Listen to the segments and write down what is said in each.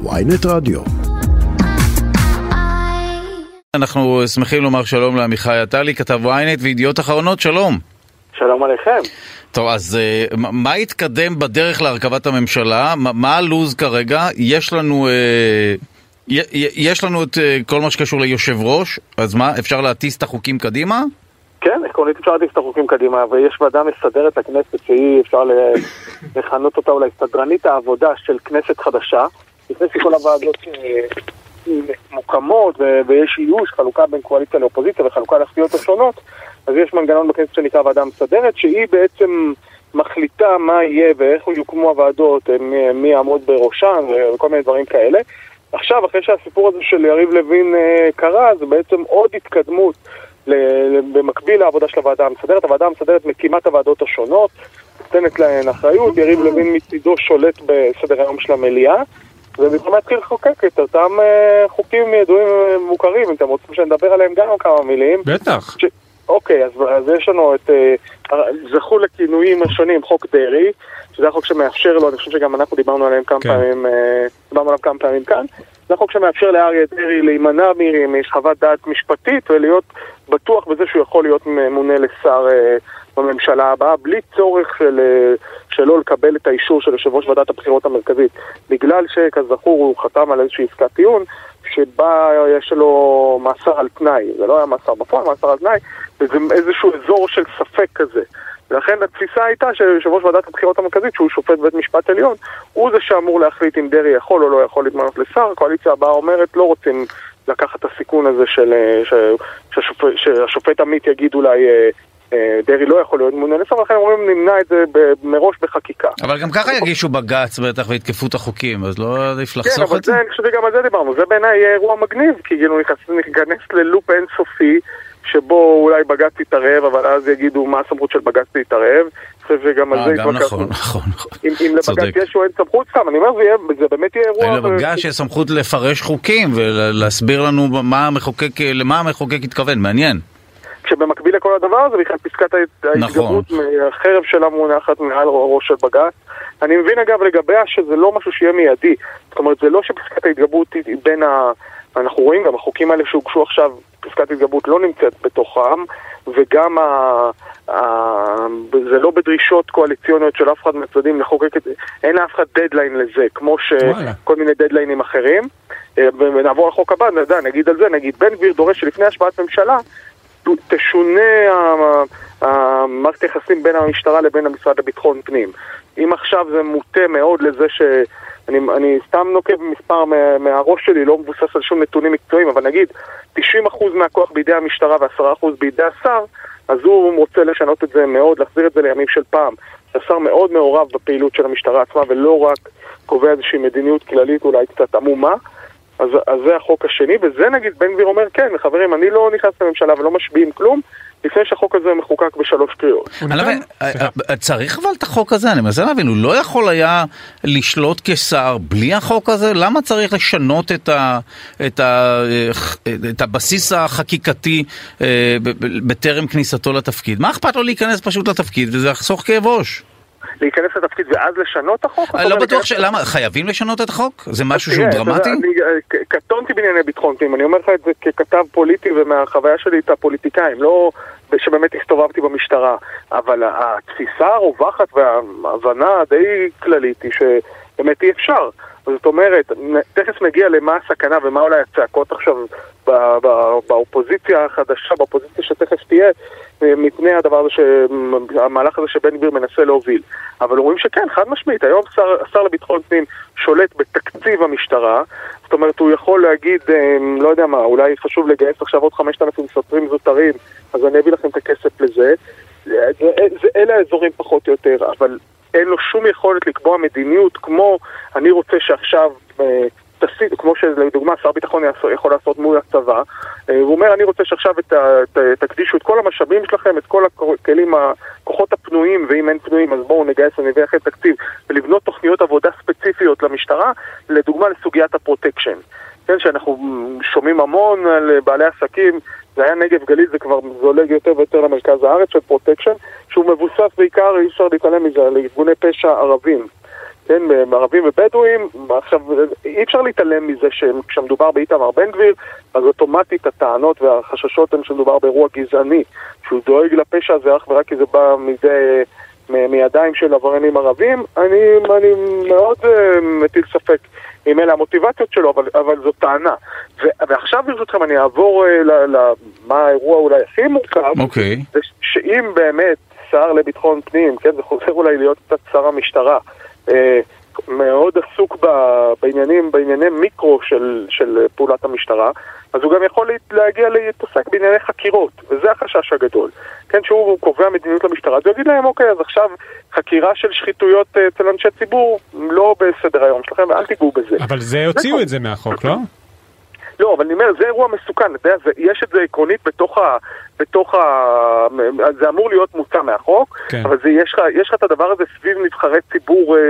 ויינט רדיו. אנחנו שמחים לומר שלום לעמיחי עטלי, כתב ynet וידיעות אחרונות, שלום. שלום עליכם. טוב, אז uh, מה התקדם בדרך להרכבת הממשלה? מה, מה הלו"ז כרגע? יש לנו, uh, יש לנו את uh, כל מה שקשור ליושב ראש, אז מה, אפשר להטיס את החוקים קדימה? כן, עקרונית אפשר להטיס את החוקים קדימה, ויש ועדה מסדרת לכנסת שהיא, אפשר לכנות אותה אולי סדרנית העבודה של כנסת חדשה, לפני שכל הוועדות מוקמות ויש איוש, חלוקה בין קואליציה לאופוזיציה וחלוקה לסיעות השונות, אז יש מנגנון בכנסת שנקרא ועדה מסדרת, שהיא בעצם מחליטה מה יהיה ואיך יוקמו הוועדות, מי, מי יעמוד בראשן וכל מיני דברים כאלה. עכשיו, אחרי שהסיפור הזה של יריב לוין אה, קרה, זה בעצם עוד התקדמות במקביל לעבודה של הוועדה המסדרת. הוועדה המסדרת מקימה את הוועדות השונות, נותנת להן אחריות, יריב לוין מצידו שולט בסדר היום של המליאה. ובמקום להתחיל לחוקק את אותם uh, חוקים ידועים ומוכרים, אם אתם רוצים שנדבר עליהם גם כמה מילים. בטח. ש... אוקיי, אז, אז יש לנו את, uh, זכו לכינויים השונים, חוק דרעי, שזה החוק שמאפשר לו, אני חושב שגם אנחנו דיברנו עליהם כמה כן. פעמים, uh, דיברנו עליו כמה פעמים כאן, זה החוק שמאפשר לאריה דרעי להימנע מחוות דעת משפטית ולהיות בטוח בזה שהוא יכול להיות ממונה לשר uh, בממשלה הבאה, בלי צורך של, uh, שלא לקבל את האישור של יושב ראש ועדת הבחירות המרכזית, בגלל שכזכור הוא חתם על איזושהי עסקת טיעון, שבה יש לו מאסר על תנאי, זה לא היה מאסר בפועל, מאסר על תנאי, וזה איזשהו אזור של ספק כזה. ולכן התפיסה הייתה שיושב ראש ועדת הבחירות המרכזית, שהוא שופט בית משפט עליון, הוא זה שאמור להחליט אם דרעי יכול או לא יכול להתמנות לשר. הקואליציה הבאה אומרת, לא רוצים לקחת את הסיכון הזה של, ש, שהשופט, שהשופט עמית יגיד אולי דרעי לא יכול להיות ממונה לשר, לכן אומרים נמנע את זה מראש בחקיקה. אבל גם ככה יגישו בג"ץ בטח ויתקפו את החוקים, אז לא עדיף לחסוך את זה? כן, אבל אני חושב שגם על זה דיברנו, זה בעיניי יהיה אירוע מגניב, כי כאילו ניכנס ללופ אינסופי. שבו אולי בג"ץ יתערב, אבל אז יגידו מה הסמכות של בג"ץ להתערב. אני חושב שגם על זה התווכחנו. נכון, נכון, נכון. אם לבג"ץ יש או אין סמכות, סתם, אני אומר, זה באמת יהיה אירוע... לבג"ץ יש סמכות לפרש חוקים ולהסביר לנו למה המחוקק התכוון, מעניין. כשבמקביל לכל הדבר הזה, בכלל פסקת ההתגברות, נכון. החרב שלה מונחת מעל ראש של בג"ץ. אני מבין אגב לגביה שזה לא משהו שיהיה מיידי. זאת אומרת, זה לא שפסקת ההתגברות היא בין ה... אנחנו רואים גם החוקים האלה שהוגשו עכשיו, פסקת התגברות לא נמצאת בתוכם, וגם ה... ה... זה לא בדרישות קואליציוניות של אף אחד מהצדדים לחוקק את זה, אין לאף אחד דדליין לזה, כמו שכל מיני דדליינים אחרים. אה, ונעבור לחוק הבא, נדע, נגיד על זה, נגיד בן גביר דורש שלפני השבעת ממשלה תשונה מערכת היחסים בין המשטרה לבין המשרד לביטחון פנים. אם עכשיו זה מוטה מאוד לזה ש... אני, אני סתם נוקב במספר מה, מהראש שלי, לא מבוסס על שום נתונים מקצועיים, אבל נגיד 90% מהכוח בידי המשטרה ו-10% בידי השר, אז הוא רוצה לשנות את זה מאוד, להחזיר את זה לימים של פעם. השר מאוד מעורב בפעילות של המשטרה עצמה, ולא רק קובע איזושהי מדיניות כללית אולי קצת עמומה. אז, אז זה החוק השני, וזה נגיד בן גביר אומר, כן, חברים, אני לא נכנס לממשלה ולא משביעים כלום, לפני שהחוק הזה מחוקק בשלוש קריאות. אה, אה, צריך אבל את החוק הזה, אני מנסה להבין, הוא לא יכול היה לשלוט כשר בלי החוק הזה? למה צריך לשנות את, ה, את, ה, את הבסיס החקיקתי אה, בטרם כניסתו לתפקיד? מה אכפת לו להיכנס פשוט לתפקיד וזה יחסוך כאב ראש? להיכנס לתפקיד ואז לשנות את החוק? אני לא בטוח ש... למה? חייבים לשנות את החוק? זה משהו שהוא דרמטי? אני קטונתי בענייני ביטחון פנים, אני אומר לך את זה ככתב פוליטי ומהחוויה שלי את הפוליטיקאים, לא שבאמת הסתובבתי במשטרה, אבל התפיסה הרווחת וההבנה די כללית היא שבאמת אי אפשר. זאת אומרת, תכף נגיע למה הסכנה ומה אולי הצעקות עכשיו באופוזיציה החדשה, באופוזיציה שתכף תהיה, מפני הדבר הזה, המהלך הזה שבן גביר מנסה להוביל. אבל אומרים שכן, חד משמעית, היום שר, השר לביטחון פנים שולט בתקציב המשטרה, זאת אומרת, הוא יכול להגיד, אמ, לא יודע מה, אולי חשוב לגייס עכשיו עוד 5,000 שוטרים זוטרים, אז אני אביא לכם את הכסף לזה. זה, זה, אלה האזורים פחות או יותר, אבל אין לו שום יכולת לקבוע מדיניות כמו אני רוצה שעכשיו אה, תסיט, כמו שלדוגמה שר ביטחון יכול לעשות מול הצבא, אה, הוא אומר אני רוצה שעכשיו את, את, תקדישו את כל המשאבים שלכם, את כל הכלים, הכוחות הפנויים, ואם אין פנויים אז בואו נגייס ונביא לכם תקציב, ולבנות תוכניות עבודה ספציפיות למשטרה, לדוגמה לסוגיית הפרוטקשן. כן, שאנחנו שומעים המון על בעלי עסקים, זה היה נגב גליל, זה כבר זולג יותר ויותר למרכז הארץ של פרוטקשן, שהוא מבוסס בעיקר, אי אפשר להתעלם מזה, על ארגוני פשע ערבים. כן, ערבים ובדואים, עכשיו אי אפשר להתעלם מזה שכשמדובר באיתמר בן גביר, אז אוטומטית הטענות והחששות הן שמדובר באירוע גזעני, שהוא דואג לפשע הזה אך ורק כי זה בא מידי, מידיים של עבריינים ערבים, אני, אני מאוד uh, מטיל ספק אם אלה המוטיבציות שלו, אבל, אבל זו טענה. ו, ועכשיו ברשותכם אני אעבור uh, למה האירוע אולי הכי מורכב, okay. אוקיי. זה שאם באמת שר לביטחון פנים, כן, זה חוזר אולי להיות קצת שר המשטרה, אה, מאוד עסוק בעניינים, בענייני מיקרו של, של פעולת המשטרה, אז הוא גם יכול להגיע להתעסק בענייני חקירות, וזה החשש הגדול. כן, שהוא קובע מדיניות למשטרה, אז הוא יגיד להם, אוקיי, אז עכשיו חקירה של שחיתויות אה, אצל אנשי ציבור לא בסדר היום שלכם, ואל תיגעו בזה. אבל זה הוציאו את זה מהחוק, לא? לא, אבל אני אומר, זה אירוע מסוכן, אתה יודע, יש את זה עקרונית בתוך ה... בתוך ה... זה אמור להיות מוצא מהחוק, כן. אבל זה, יש, לך, יש לך את הדבר הזה סביב נבחרי ציבור אה,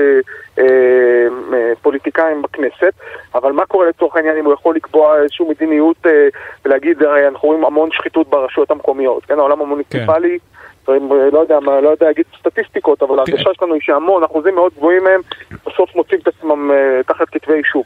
אה, אה, פוליטיקאים בכנסת, אבל מה קורה לצורך העניין אם הוא יכול לקבוע איזושהי מדיניות אה, ולהגיד, הרי אנחנו רואים המון שחיתות ברשויות המקומיות, כן, העולם המוניציפלי, כן. לא יודע מה, לא יודע להגיד סטטיסטיקות, אבל ההרגשה שלנו היא שהמון, אחוזים מאוד גבוהים מהם, בסוף מוצאים את עצמם אה, תחת כתבי אישום.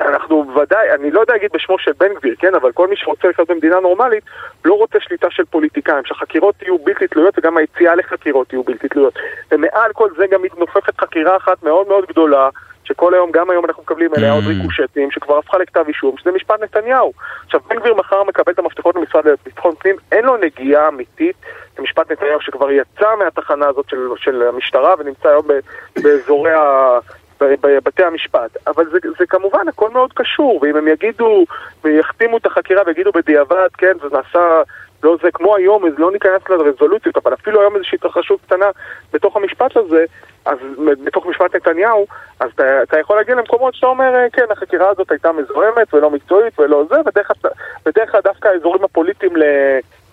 אנחנו ודאי, אני לא יודע להגיד בשמו של בן גביר, כן, אבל כל מי שרוצה לחיות במדינה נורמלית לא רוצה שליטה של פוליטיקאים, שהחקירות יהיו בלתי תלויות וגם היציאה לחקירות יהיו בלתי תלויות. ומעל כל זה גם מתנופפת חקירה אחת מאוד מאוד גדולה, שכל היום, גם היום אנחנו מקבלים אליה עוד mm. ריקושטים, שכבר הפכה לכתב אישום, שזה משפט נתניהו. עכשיו, בן גביר מחר מקבל את המפתחות למשרד לביטחון פנים, אין לו נגיעה אמיתית למשפט נתניהו שכבר יצא מהתחנה הזאת של, של המשטרה ונמצא היום באזורי בבתי המשפט. אבל זה, זה כמובן הכל מאוד קשור, ואם הם יגידו ויחתימו את החקירה ויגידו בדיעבד, כן, זה נעשה... לא זה כמו היום, אז לא ניכנס לרזולוציות, אבל אפילו היום איזושהי התרחשות קטנה בתוך המשפט הזה, אז בתוך משפט נתניהו, אז אתה, אתה יכול להגיע למקומות שאתה אומר, אה, כן, החקירה הזאת הייתה מזוהמת ולא מקצועית ולא זה, ובדרך כלל דווקא האזורים הפוליטיים ל...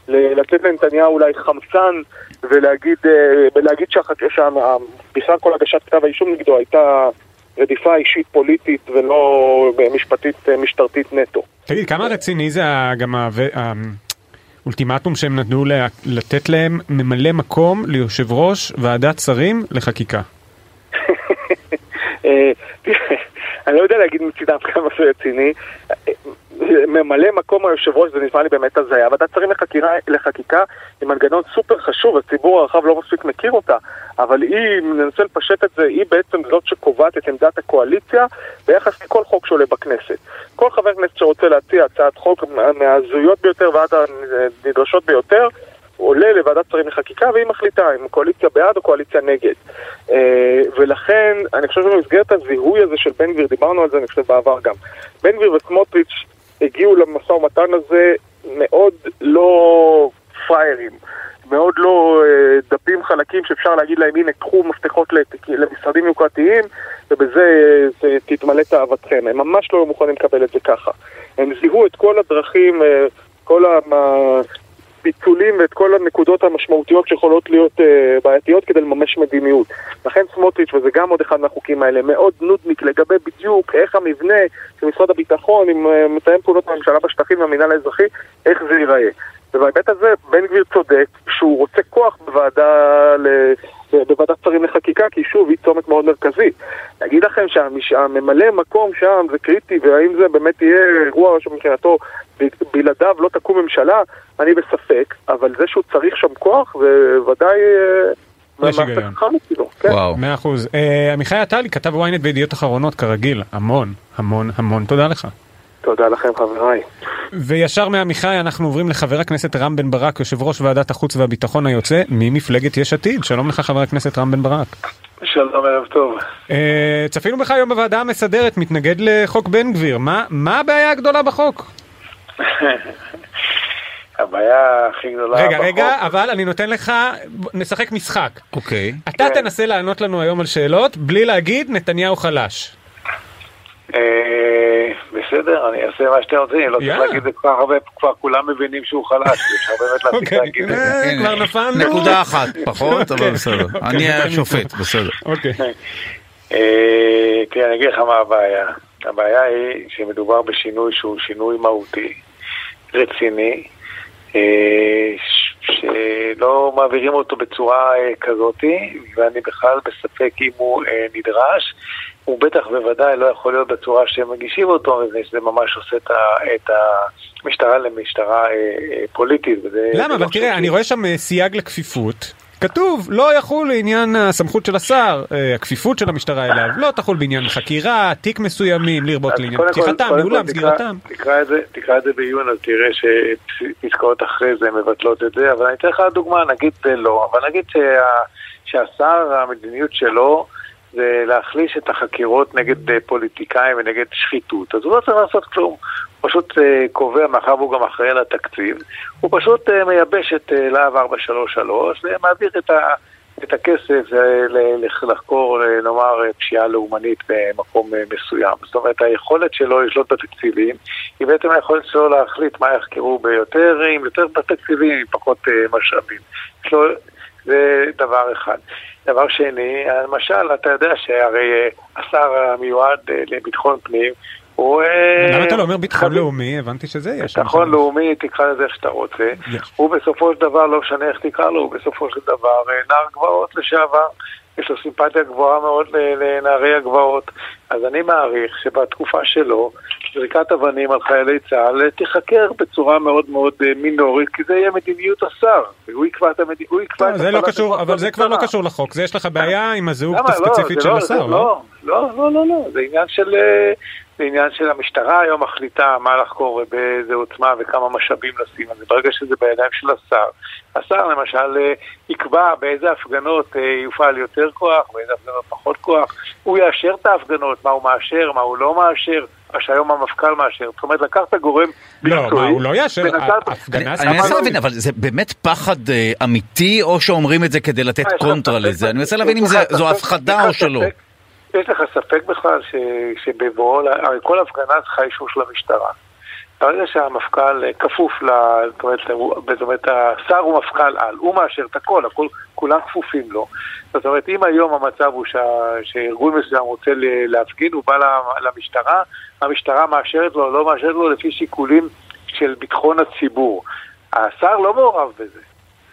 לתת לנתניהו אולי חמצן ולהגיד, אה, ולהגיד שבכלל כל הגשת כתב האישום נגדו הייתה רדיפה אישית פוליטית ולא משפטית אה, משטרתית נטו. תגיד, כמה רציני זה גם האולטימטום שהם נתנו לתת להם ממלא מקום ליושב ראש ועדת שרים לחקיקה? אה, אני לא יודע להגיד מצידם כמה זה רציני. ממלא מקום היושב ראש זה נשמע לי באמת הזיה. ועדת שרים לחקירה, לחקיקה היא מנגנון סופר חשוב, הציבור הרחב לא מספיק מכיר אותה, אבל היא, אם ננסה לפשט את זה, היא בעצם זאת שקובעת את עמדת הקואליציה ביחס לכל חוק שעולה בכנסת. כל חבר כנסת שרוצה להציע הצעת חוק מההזויות ביותר ועד הנדרשות ביותר, עולה לוועדת שרים לחקיקה והיא מחליטה אם קואליציה בעד או קואליציה נגד. אה, ולכן, אני חושב שבמסגרת הזיהוי הזה של בן גביר, דיברנו על זה אני חושב בעבר גם, בן גביר וסמוטריץ' הגיעו למשא ומתן הזה מאוד לא פראיירים, מאוד לא אה, דפים חלקים שאפשר להגיד להם הנה קחו מפתחות למשרדים יוקרתיים ובזה אה, תתמלא תאוותכם. הם ממש לא מוכנים לקבל את זה ככה. הם זיהו את כל הדרכים, כל הפיצולים ואת כל הנקודות המשמעותיות שיכולות להיות uh, בעייתיות כדי לממש מדיניות. לכן סמוטריץ', וזה גם עוד אחד מהחוקים האלה, מאוד נודניק לגבי בדיוק איך המבנה של משרד הביטחון עם uh, מתאם פעולות הממשלה בשטחים והמינהל האזרחי, איך זה ייראה. ובהיבט הזה בן גביר צודק שהוא רוצה כוח בוועדה, ל... בוועדת שרים לחקיקה, כי שוב, היא צומת מאוד מרכזי. להגיד לכם שהממלא מקום שם זה קריטי, והאם זה באמת יהיה אירוע שמבחינתו בלעדיו לא תקום ממשלה, אני בספק, אבל זה שהוא צריך שם כוח זה ודאי... אה, יש היגיון. כן. וואו. מאה אחוז. אה, עמיחי עטלי כתב ynet וידיעות אחרונות כרגיל, המון, המון, המון תודה לך. תודה לכם חבריי. וישר מעמיחי אנחנו עוברים לחבר הכנסת רם בן ברק, יושב ראש ועדת החוץ והביטחון היוצא ממפלגת יש עתיד. שלום לך חבר הכנסת רם בן ברק. שלום, ערב טוב. אה, צפינו בך היום בוועדה המסדרת, מתנגד לחוק בן גביר. מה, מה הבעיה הגדולה בחוק? הבעיה הכי גדולה רגע, בחוק... רגע, אבל אני נותן לך, נשחק משחק. אוקיי. אתה כן. תנסה לענות לנו היום על שאלות, בלי להגיד נתניהו חלש. אה, בסדר, אני אעשה מה שאתם רוצים, לא צריך להגיד את זה כל כך הרבה, כבר כולם מבינים שהוא חלש, אפשר באמת להפסיק אוקיי. להגיד את זה. אה, כבר נפלנו. נקודה אחת, פחות, אבל בסדר. אני השופט, בסדר. אוקיי. אה, תראה, אני אגיד לך מה הבעיה. הבעיה היא שמדובר בשינוי שהוא שינוי מהותי, רציני, שלא מעבירים אותו בצורה כזאת, ואני בכלל בספק אם הוא נדרש. הוא בטח בוודאי לא יכול להיות בצורה שהם מגישים אותו, מפני שזה ממש עושה את המשטרה למשטרה פוליטית. למה? אבל תראה, אני רואה שם סייג לכפיפות. כתוב, לא יחול לעניין הסמכות של השר, אה, הכפיפות של המשטרה אליו, לא תחול בעניין חקירה, תיק מסוימים, לרבות לעניין פתיחתם, ניהולם, סגירתם. תקרא את זה בעיון, אז תראה שפסקאות אחרי זה מבטלות את זה, אבל אני אתן לך דוגמה, נגיד לא, אבל נגיד שהשר, המדיניות שלו, זה להחליש את החקירות נגד אה, פוליטיקאים ונגד שחיתות, אז הוא לא צריך לעשות כלום. הוא פשוט אה, קובע, מאחר והוא גם אחראי על התקציב, הוא פשוט אה, מייבש את להב 433 ומעביר את, ה, את הכסף לחקור, נאמר, פשיעה לאומנית במקום מסוים. זאת אומרת, היכולת שלו לשלוט בתקציבים היא בעצם היכולת שלו להחליט מה יחקרו ביותר, עם יותר בתקציבים, עם פחות משאבים. זה דבר אחד. דבר שני, למשל, אתה יודע שהרי אה, השר המיועד אה, לביטחון פנים הוא... אה, למה אתה לא אומר ביטחון לאומי? הבנתי שזה יש. ביטחון לאומי, תקרא לזה איך שאתה רוצה. הוא בסופו של דבר, לא משנה איך תקרא לו, הוא בסופו של דבר נער גבעות לשעבר. יש לו סימפתיה גבוהה מאוד לנערי הגבעות. אז אני מעריך שבתקופה שלו, זריקת אבנים על חיילי צה"ל תיחקר בצורה מאוד מאוד אה, מינורית, כי זה יהיה מדיניות השר. הוא יקבע את המדיניות, הוא יקבע את זה לא קשור, אבל זה כבר לא קשור לחוק. זה יש לך בעיה עם הזהות לא, הספציפית של לא, השר, לא? לא, לא, לא, לא. זה עניין של... אה, זה עניין של המשטרה היום מחליטה מה לחקור ובאיזה עוצמה וכמה משאבים לשים על זה. ברגע שזה בידיים של השר, השר למשל אה, יקבע באיזה הפגנות יופעל יותר כוח, באיזה הפגנות פחות כוח, הוא יאשר את ההפגנות, מה הוא מאשר, מה הוא לא מאשר. מה שהיום המפכ"ל מאשר. זאת אומרת, לקחת גורם מקצועי... לא, מה, הוא לא יאשר, הפגנה... אני מנסה להבין, אבל זה באמת פחד אה, אמיתי, או שאומרים את זה כדי לתת קונטרה לזה? אני מנסה להבין אם זו הפחדה או שלא. יש לך ספק בכלל שבבואו, הרי כל הפגנה צריכה אישור של המשטרה. ברגע שהמפכ"ל אה, כפוף ל... זאת אומרת, זאת אומרת, השר הוא מפכ"ל על, הוא מאשר את הכל, הכל, כולם כפופים לו. זאת אומרת, אם היום המצב הוא שה, שארגון מסוים רוצה להפגין, הוא בא למשטרה, המשטרה מאשרת לו או לא מאשרת לו לפי שיקולים של ביטחון הציבור. השר לא מעורב בזה.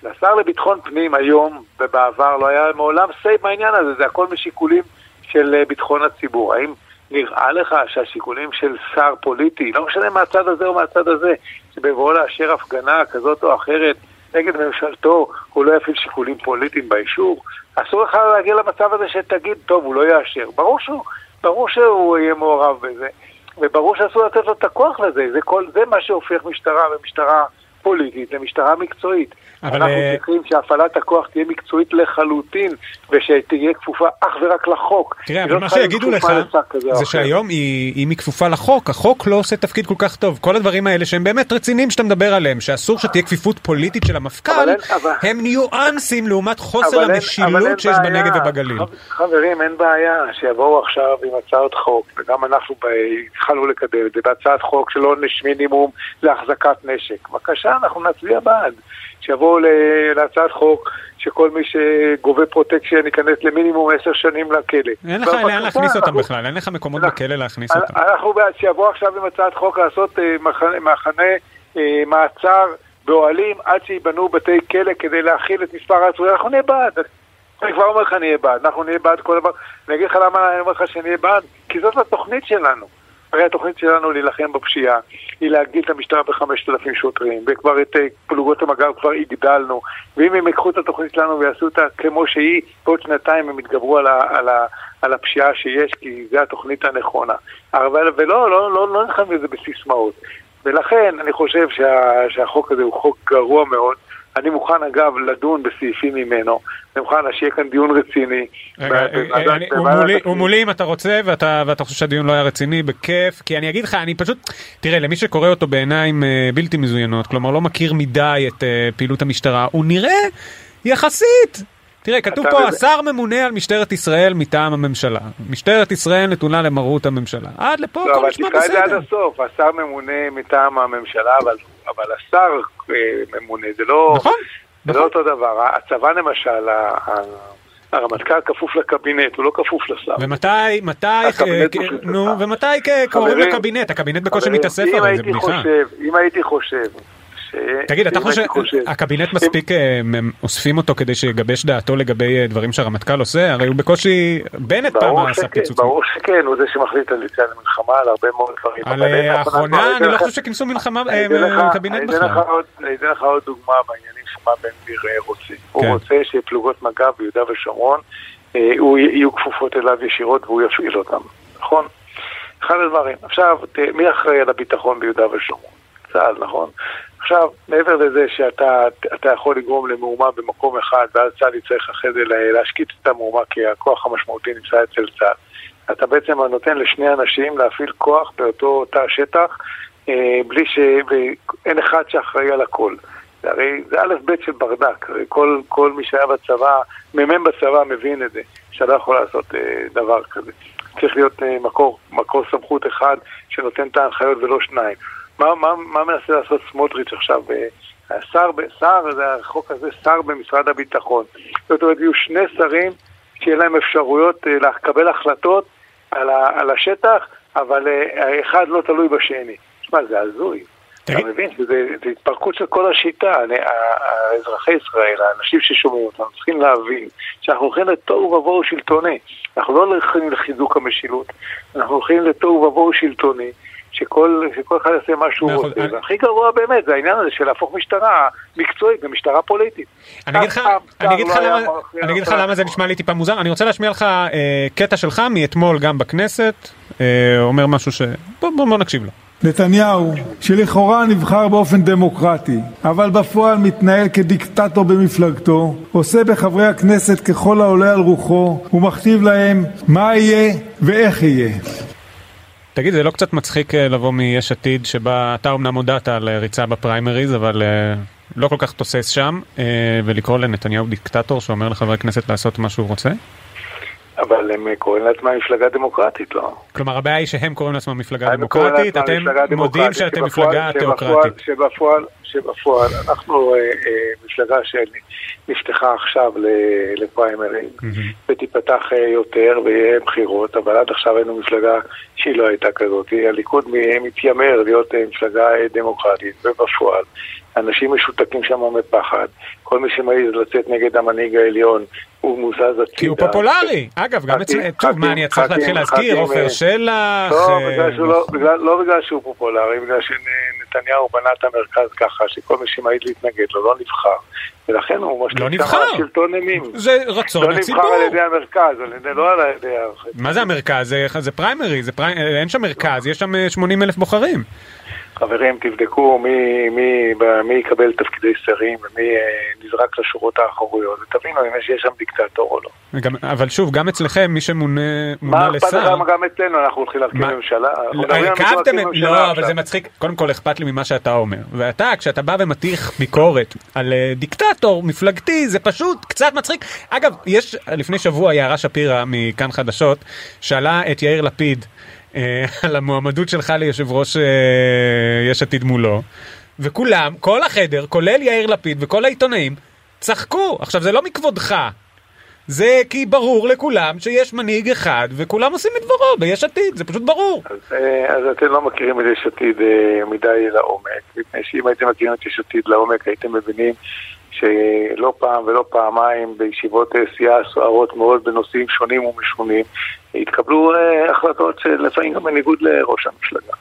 לשר לביטחון פנים היום ובעבר לא היה מעולם say בעניין הזה, זה הכל משיקולים של אה, ביטחון הציבור. האם נראה לך שהשיקולים של שר פוליטי, לא משנה מהצד הזה או מהצד הזה, שבבואו לאשר הפגנה כזאת או אחרת נגד ממשלתו, הוא לא יפעיל שיקולים פוליטיים באישור? אסור לך להגיע למצב הזה שתגיד, טוב, הוא לא יאשר. ברור שהוא, ברור שהוא יהיה מעורב בזה, וברור שאסור לתת לו את הכוח לזה. זה, כל, זה מה שהופך משטרה ומשטרה פוליטית למשטרה מקצועית. אבל... אנחנו אה, צריכים שהפעלת הכוח תהיה מקצועית לחלוטין, ושתהיה כפופה אך ורק לחוק. תראה, אבל מה שיגידו לך, זה שהיום אם היא כפופה לחוק, החוק לא עושה תפקיד כל כך טוב. כל הדברים האלה שהם באמת רציניים שאתה מדבר עליהם, שאסור שתהיה כפיפות פוליטית של המפכ"ל, הם ניואנסים לעומת חוסר המשילות שיש בנגב ובגליל. חברים, אין בעיה שיבואו עכשיו עם הצעת חוק, וגם אנחנו התחלנו לקדם את זה, בהצעת חוק של עונש מינימום להחזקת נשק. בבקשה, אנחנו נצביע בעד. שיבואו להצעת חוק שכל מי שגובה פרוטקשן ייכנס למינימום עשר שנים לכלא. אין לך לאן להכניס אותם בכלל, אין לך מקומות בכלא להכניס אותם. אנחנו בעד שיבואו עכשיו עם הצעת חוק לעשות אה, מחנה אה, מעצר באוהלים עד שיבנו בתי כלא כדי להכיל את מספר העצורים, אנחנו נהיה בעד. אני כבר אומר לך נהיה בעד, אנחנו נהיה בעד כל דבר. אני אגיד לך למה אני אומר לך שנהיה בעד, כי זאת התוכנית שלנו. הרי התוכנית שלנו להילחם בפשיעה, היא להגדיל את המשטרה בחמשת אלפים שוטרים, וכבר את אה, פלוגות המג"ב כבר הגדלנו, ואם הם ייקחו את התוכנית שלנו ויעשו אותה כמו שהיא, בעוד שנתיים הם יתגברו על, ה, על, ה, על הפשיעה שיש, כי זו התוכנית הנכונה. אבל, ולא, לא, לא, לא נלחם בזה בסיסמאות. ולכן אני חושב שה, שהחוק הזה הוא חוק גרוע מאוד. אני מוכן אגב לדון בסעיפים ממנו, אני מוכן שיהיה כאן דיון רציני. אה, אה, הוא מולי אם אתה רוצה ואתה חושב שהדיון לא היה רציני, בכיף, כי אני אגיד לך, אני פשוט, תראה, למי שקורא אותו בעיניים אה, בלתי מזוינות, כלומר לא מכיר מדי את פעילות המשטרה, הוא נראה יחסית תראה, כתוב פה, השר ממונה על משטרת ישראל מטעם הממשלה. משטרת ישראל נתונה למרות הממשלה. עד לפה לא, הכל נשמע בסדר. לא, אבל תקרא את זה עד הסוף, השר ממונה מטעם הממשלה, אבל, אבל השר אה, ממונה, זה לא, נכון, זה לא נכון. לא אותו דבר. הצבא למשל, הרמטכ"ל כפוף לקבינט, הוא לא כפוף לשר. ומתי, מתי, אה, נו, ומתי קוראים לקבינט? הקבינט בקושי מתאסף הרי, זה בדיחה. אם הייתי חושב תגיד, אתה חושב שהקבינט מספיק אוספים אותו כדי שיגבש דעתו לגבי דברים שהרמטכ"ל עושה? הרי הוא בקושי, בנט פעם עשה פיצוצים. ברור שכן, הוא זה שמחליט על יציאה למלחמה, על הרבה מאוד דברים. על האחרונה, אני לא חושב שכינסו מלחמה, קבינט בכלל. אני אתן לך עוד דוגמה בעניינים שמה בן גביר רוצה. הוא כן. רוצה שפלוגות מג"ב ביהודה ושומרון יהיו כפופות אליו ישירות והוא יפעיל אותם, נכון? אחד הדברים. עכשיו, מי אחראי על הביטחון ביהודה ושומרון? צה"ל, נכון? עכשיו, מעבר לזה שאתה יכול לגרום למהומה במקום אחד, ואז צה"ל יצטרך אחרי זה להשקיט את המהומה כי הכוח המשמעותי נמצא אצל צה"ל. אתה בעצם נותן לשני אנשים להפעיל כוח באותו תא שטח, אה, בלי ש... ואין אחד שאחראי על הכל. זה הרי זה א' ב' של ברדק, כל, כל מי שהיה בצבא, מ"מ בצבא מבין את זה, שאתה לא יכול לעשות אה, דבר כזה. צריך להיות אה, מקור, מקור סמכות אחד שנותן את ההנחיות ולא שניים. מה, מה, מה מנסה לעשות סמוטריץ' עכשיו? שר, שר, זה החוק הזה, שר במשרד הביטחון. זאת אומרת, יהיו שני שרים שיהיה להם אפשרויות אה, לקבל החלטות על, ה, על השטח, אבל אה, אחד לא תלוי בשני. תשמע, זה הזוי. אתה מבין שזו התפרקות של כל השיטה. אזרחי ישראל, האנשים ששומעים אותנו, צריכים להבין שאנחנו הולכים לתוהו ובוהו שלטוני. אנחנו לא הולכים לחיזוק המשילות, אנחנו הולכים לתוהו ובוהו שלטוני. שכל, שכל אחד יעשה מה שהוא רוצה. אני... והכי גרוע באמת זה העניין הזה של להפוך משטרה מקצועית למשטרה פוליטית. אני אגיד לך, אני אגיד לך לא למה, אני אגיד לך למה זה נשמע לי טיפה מוזר. אני רוצה להשמיע לך אה, קטע שלך מאתמול גם בכנסת, אה, אומר משהו ש... בוא, בוא, בוא נקשיב לו. נתניהו, שלכאורה נבחר באופן דמוקרטי, אבל בפועל מתנהל כדיקטטור במפלגתו, עושה בחברי הכנסת ככל העולה על רוחו, ומכתיב להם מה יהיה ואיך יהיה. תגיד, זה לא קצת מצחיק אה, לבוא מיש עתיד, שבה אתה אמנם הודעת על אה, ריצה בפריימריז, אבל uh, לא כל כך תוסס שם, ולקרוא לנתניהו דיקטטור שאומר לחבר כנסת לעשות מה שהוא רוצה? אבל הם קוראים לעצמם מפלגה דמוקרטית, לא? כלומר, הבעיה היא שהם קוראים לעצמם מפלגה דמוקרטית, אתם מודיעים שאתם מפלגה תיאוקרטית. שבפועל, שבפועל, אנחנו אה, אה, מפלגה שנפתחה עכשיו לפריימרים. ותיפתח אה, יותר ויהיה בחירות, אבל עד עכשיו היינו מפלגה שהיא לא הייתה כזאת. הליכוד מתיימר להיות מפלגה דמוקרטית, ובפועל אנשים משותקים שם מפחד. כל מי שמעז לצאת נגד המנהיג העליון הוא מוזז הצידה. כי הוא פופולרי. אגב, גם אצל... טוב, מה, אני צריך להתחיל להזכיר? עופר שלח? לא, לא, לא בגלל שהוא פופולרי, בגלל שנתניהו בנה את המרכז ככה, שכל מי שמעז להתנגד לו לא נבחר. ולכן הוא משליט לא כמה שלטון אימים. זה רצון הציבור. לא נבחר על ידי המרכז, לא על ידי... מה זה המרכז? זה, פריימרי. אין שם מרכז, יש שם 80 אלף בוחרים. חברים, תבדקו מי, מי, מי יקבל תפקידי שרים ומי אה, נזרק לשורות האחוריות, ותבינו אם יש שם דיקטטור או לא. גם, אבל שוב, גם אצלכם, מי שמונה מונה לשר... מה אכפת לך גם אצלנו, אנחנו הולכים להרכיב ממשלה? הרכבתם, לא, אבל זה מצחיק, קודם כל אכפת לי ממה שאתה אומר. ואתה, כשאתה בא ומטיח ביקורת על אה, דיקטטור מפלגתי, זה פשוט קצת מצחיק. אגב, יש לפני שבוע יערה שפירא מכאן חדשות, שאלה את יאיר לפיד, על המועמדות שלך ליושב ראש אה, יש עתיד מולו, וכולם, כל החדר, כולל יאיר לפיד וכל העיתונאים, צחקו. עכשיו, זה לא מכבודך. זה כי ברור לכולם שיש מנהיג אחד וכולם עושים את דברו ביש עתיד, זה פשוט ברור. אז, אה, אז אתם לא מכירים את יש עתיד מדי לעומק, מפני שאם הייתם מכירים את יש עתיד לעומק הייתם מבינים שלא פעם ולא פעמיים בישיבות סיעה סוערות מאוד בנושאים שונים ומשונים התקבלו uh, החלטות שלפעמים גם בניגוד לראש המפלגה.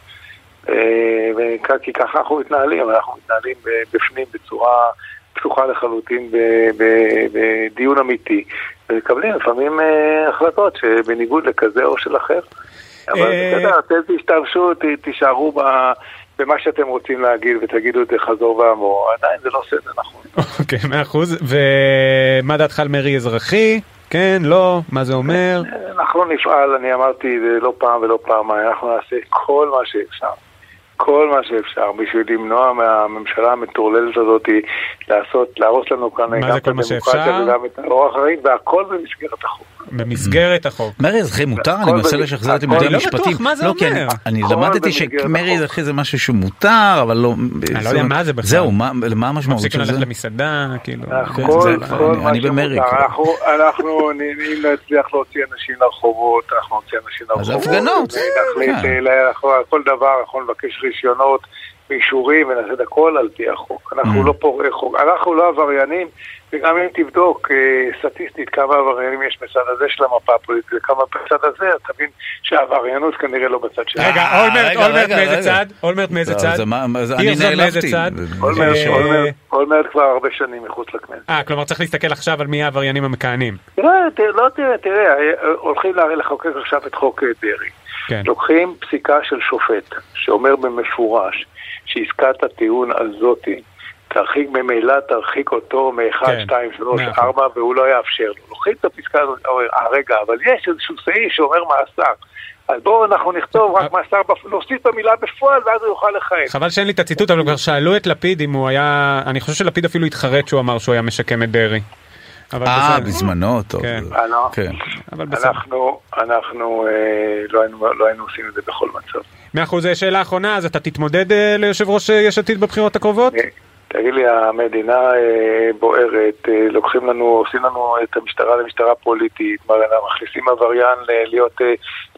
Uh, כי ככה אנחנו מתנהלים, אנחנו מתנהלים בפנים בצורה פתוחה לחלוטין בדיון אמיתי, ומקבלים לפעמים החלטות שבניגוד לכזה או של אחר. אבל בסדר, אתם תשתמשו, תישארו ב... במה שאתם רוצים להגיד ותגידו את זה חזור ואמור, עדיין זה לא סדר נכון. אוקיי, מאה אחוז. ומה דעתך על מרי אזרחי? כן, לא, מה זה אומר? אנחנו נפעל, אני אמרתי זה לא פעם ולא פעמיים, אנחנו נעשה כל מה שאפשר. כל מה שאפשר בשביל למנוע מהממשלה המטורללת הזאת לעשות, להרוס לנו כאן גם את הדמוקרטיה וגם את האורח החיים, והכל במסגרת החוק. במסגרת החוק. מרי אזרחי מותר? אני מנסה לשחזר את לימודי המשפטים. אני לא בטוח מה זה לא, אומר. אני למדתי שמרי אזרחי זה משהו שמותר, אבל לא... אני לא יודע מה זה בכלל. זהו, מה המשמעות של זה? מפסיקים ללכת למסעדה, כאילו. אני במרי. אנחנו, אם נצליח להוציא אנשים לרחובות, אנחנו נוציא אנשים לרחובות. אז הפגנות. נחליט, כן. כל דבר אנחנו נבקש רישיונות. באישורים ונעשה את הכל על פי החוק. אנחנו Mm. לא פורעי חוק, אנחנו לא עבריינים, וגם אם תבדוק אה, סטטיסטית כמה עבריינים יש בצד הזה של המפה הפוליטית וכמה בצד הזה, אז תבין שהעבריינות כנראה לא בצד שלנו. רגע, אה, אולמרט, אולמרט מאיזה. צד? אולמרט מאיזה זה- צד? זה מה- זה- אני נעלבתי. אולמרט- אה, אולמרט- כבר הרבה שנים מחוץ לכנסת. אה, כלומר צריך להסתכל עכשיו על מי העבריינים המכהנים. תראה, תראה, לא תראה, תראה, אה, הולכים לחוקק עכשיו את חוק אה, דרעי. כן. לוקחים פסיקה של שופט שאומר במפורש שעסקת הטיעון הזאתי תרחיק ממילא תרחיק אותו מ-1, כן, 2, 3, נכון. 4 והוא לא יאפשר לו. לוקחים את הפסקה הזאת, "אה, רגע, אבל יש איזשהו סעיף שאומר מאסר. אז בואו אנחנו נכתוב רק מאסר, בפ- נוסיף את המילה בפועל ואז הוא יוכל לכהן. חבל שאין לי את הציטוט, אבל כבר שאלו את לפיד אם הוא היה... אני חושב שלפיד אפילו התחרט שהוא אמר שהוא היה משקם את דרעי. אה. בזמנו, טוב. כן. אה, לא? כן. אבל בסדר. אנחנו, אנחנו אה, לא, לא היינו עושים את זה בכל מצב. מאה אחוז, שאלה אחרונה, אז אתה תתמודד אה, ליושב ראש אה, יש עתיד בבחירות הקרובות? אה, תגיד לי, המדינה בוערת, לוקחים לנו, עושים לנו את המשטרה למשטרה פוליטית, מכניסים עבריין להיות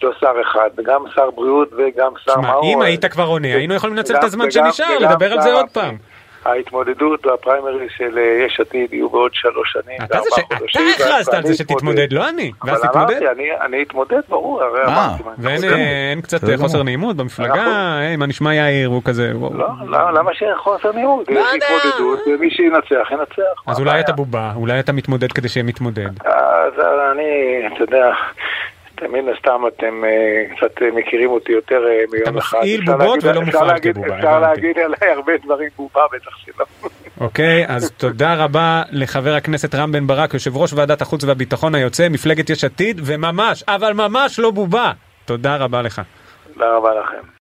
לא שר אחד, וגם שר בריאות וגם שר הוא, אם היית כבר עונה, היינו יכולים לנצל את הזמן שנשאר, לדבר על זה עוד. פעם. ההתמודדות והפריימריז של אה, יש עתיד יהיו בעוד שלוש שנים. אתה זה הכרזת על זה שתתמודד, לא אני. ואז אבל תתמודד. אמרתי, אני- אני אתמודד, ברור, הרי אה, אמרתי. מה, אני ואין. אה, קצת אה, חוסר. נעימות במפלגה? נכון. היי, מה נשמע יאיר? הוא כזה... לא, לא, למה שיהיה חוסר ניהול? יש. התמודדות, ומי שינצח, ינצח. מה אז אולי? אתה בובה, אולי אתה מתמודד כדי שיהיה מתמודד. אז אני, אתה יודע, מן הסתם אתם אה, קצת אה, מכירים אותי יותר אה, מיום אחד. מפעיל אפשר בובות ולא מופעל כבובה, אפשר. להגיד עליי הרבה דברים בובה, בטח שלא. אוקיי, אז תודה רבה לחבר הכנסת רם בן ברק, יושב ראש ועדת החוץ והביטחון היוצא, מפלגת יש עתיד, וממש, אבל ממש לא בובה. תודה רבה לך. תודה רבה לכם.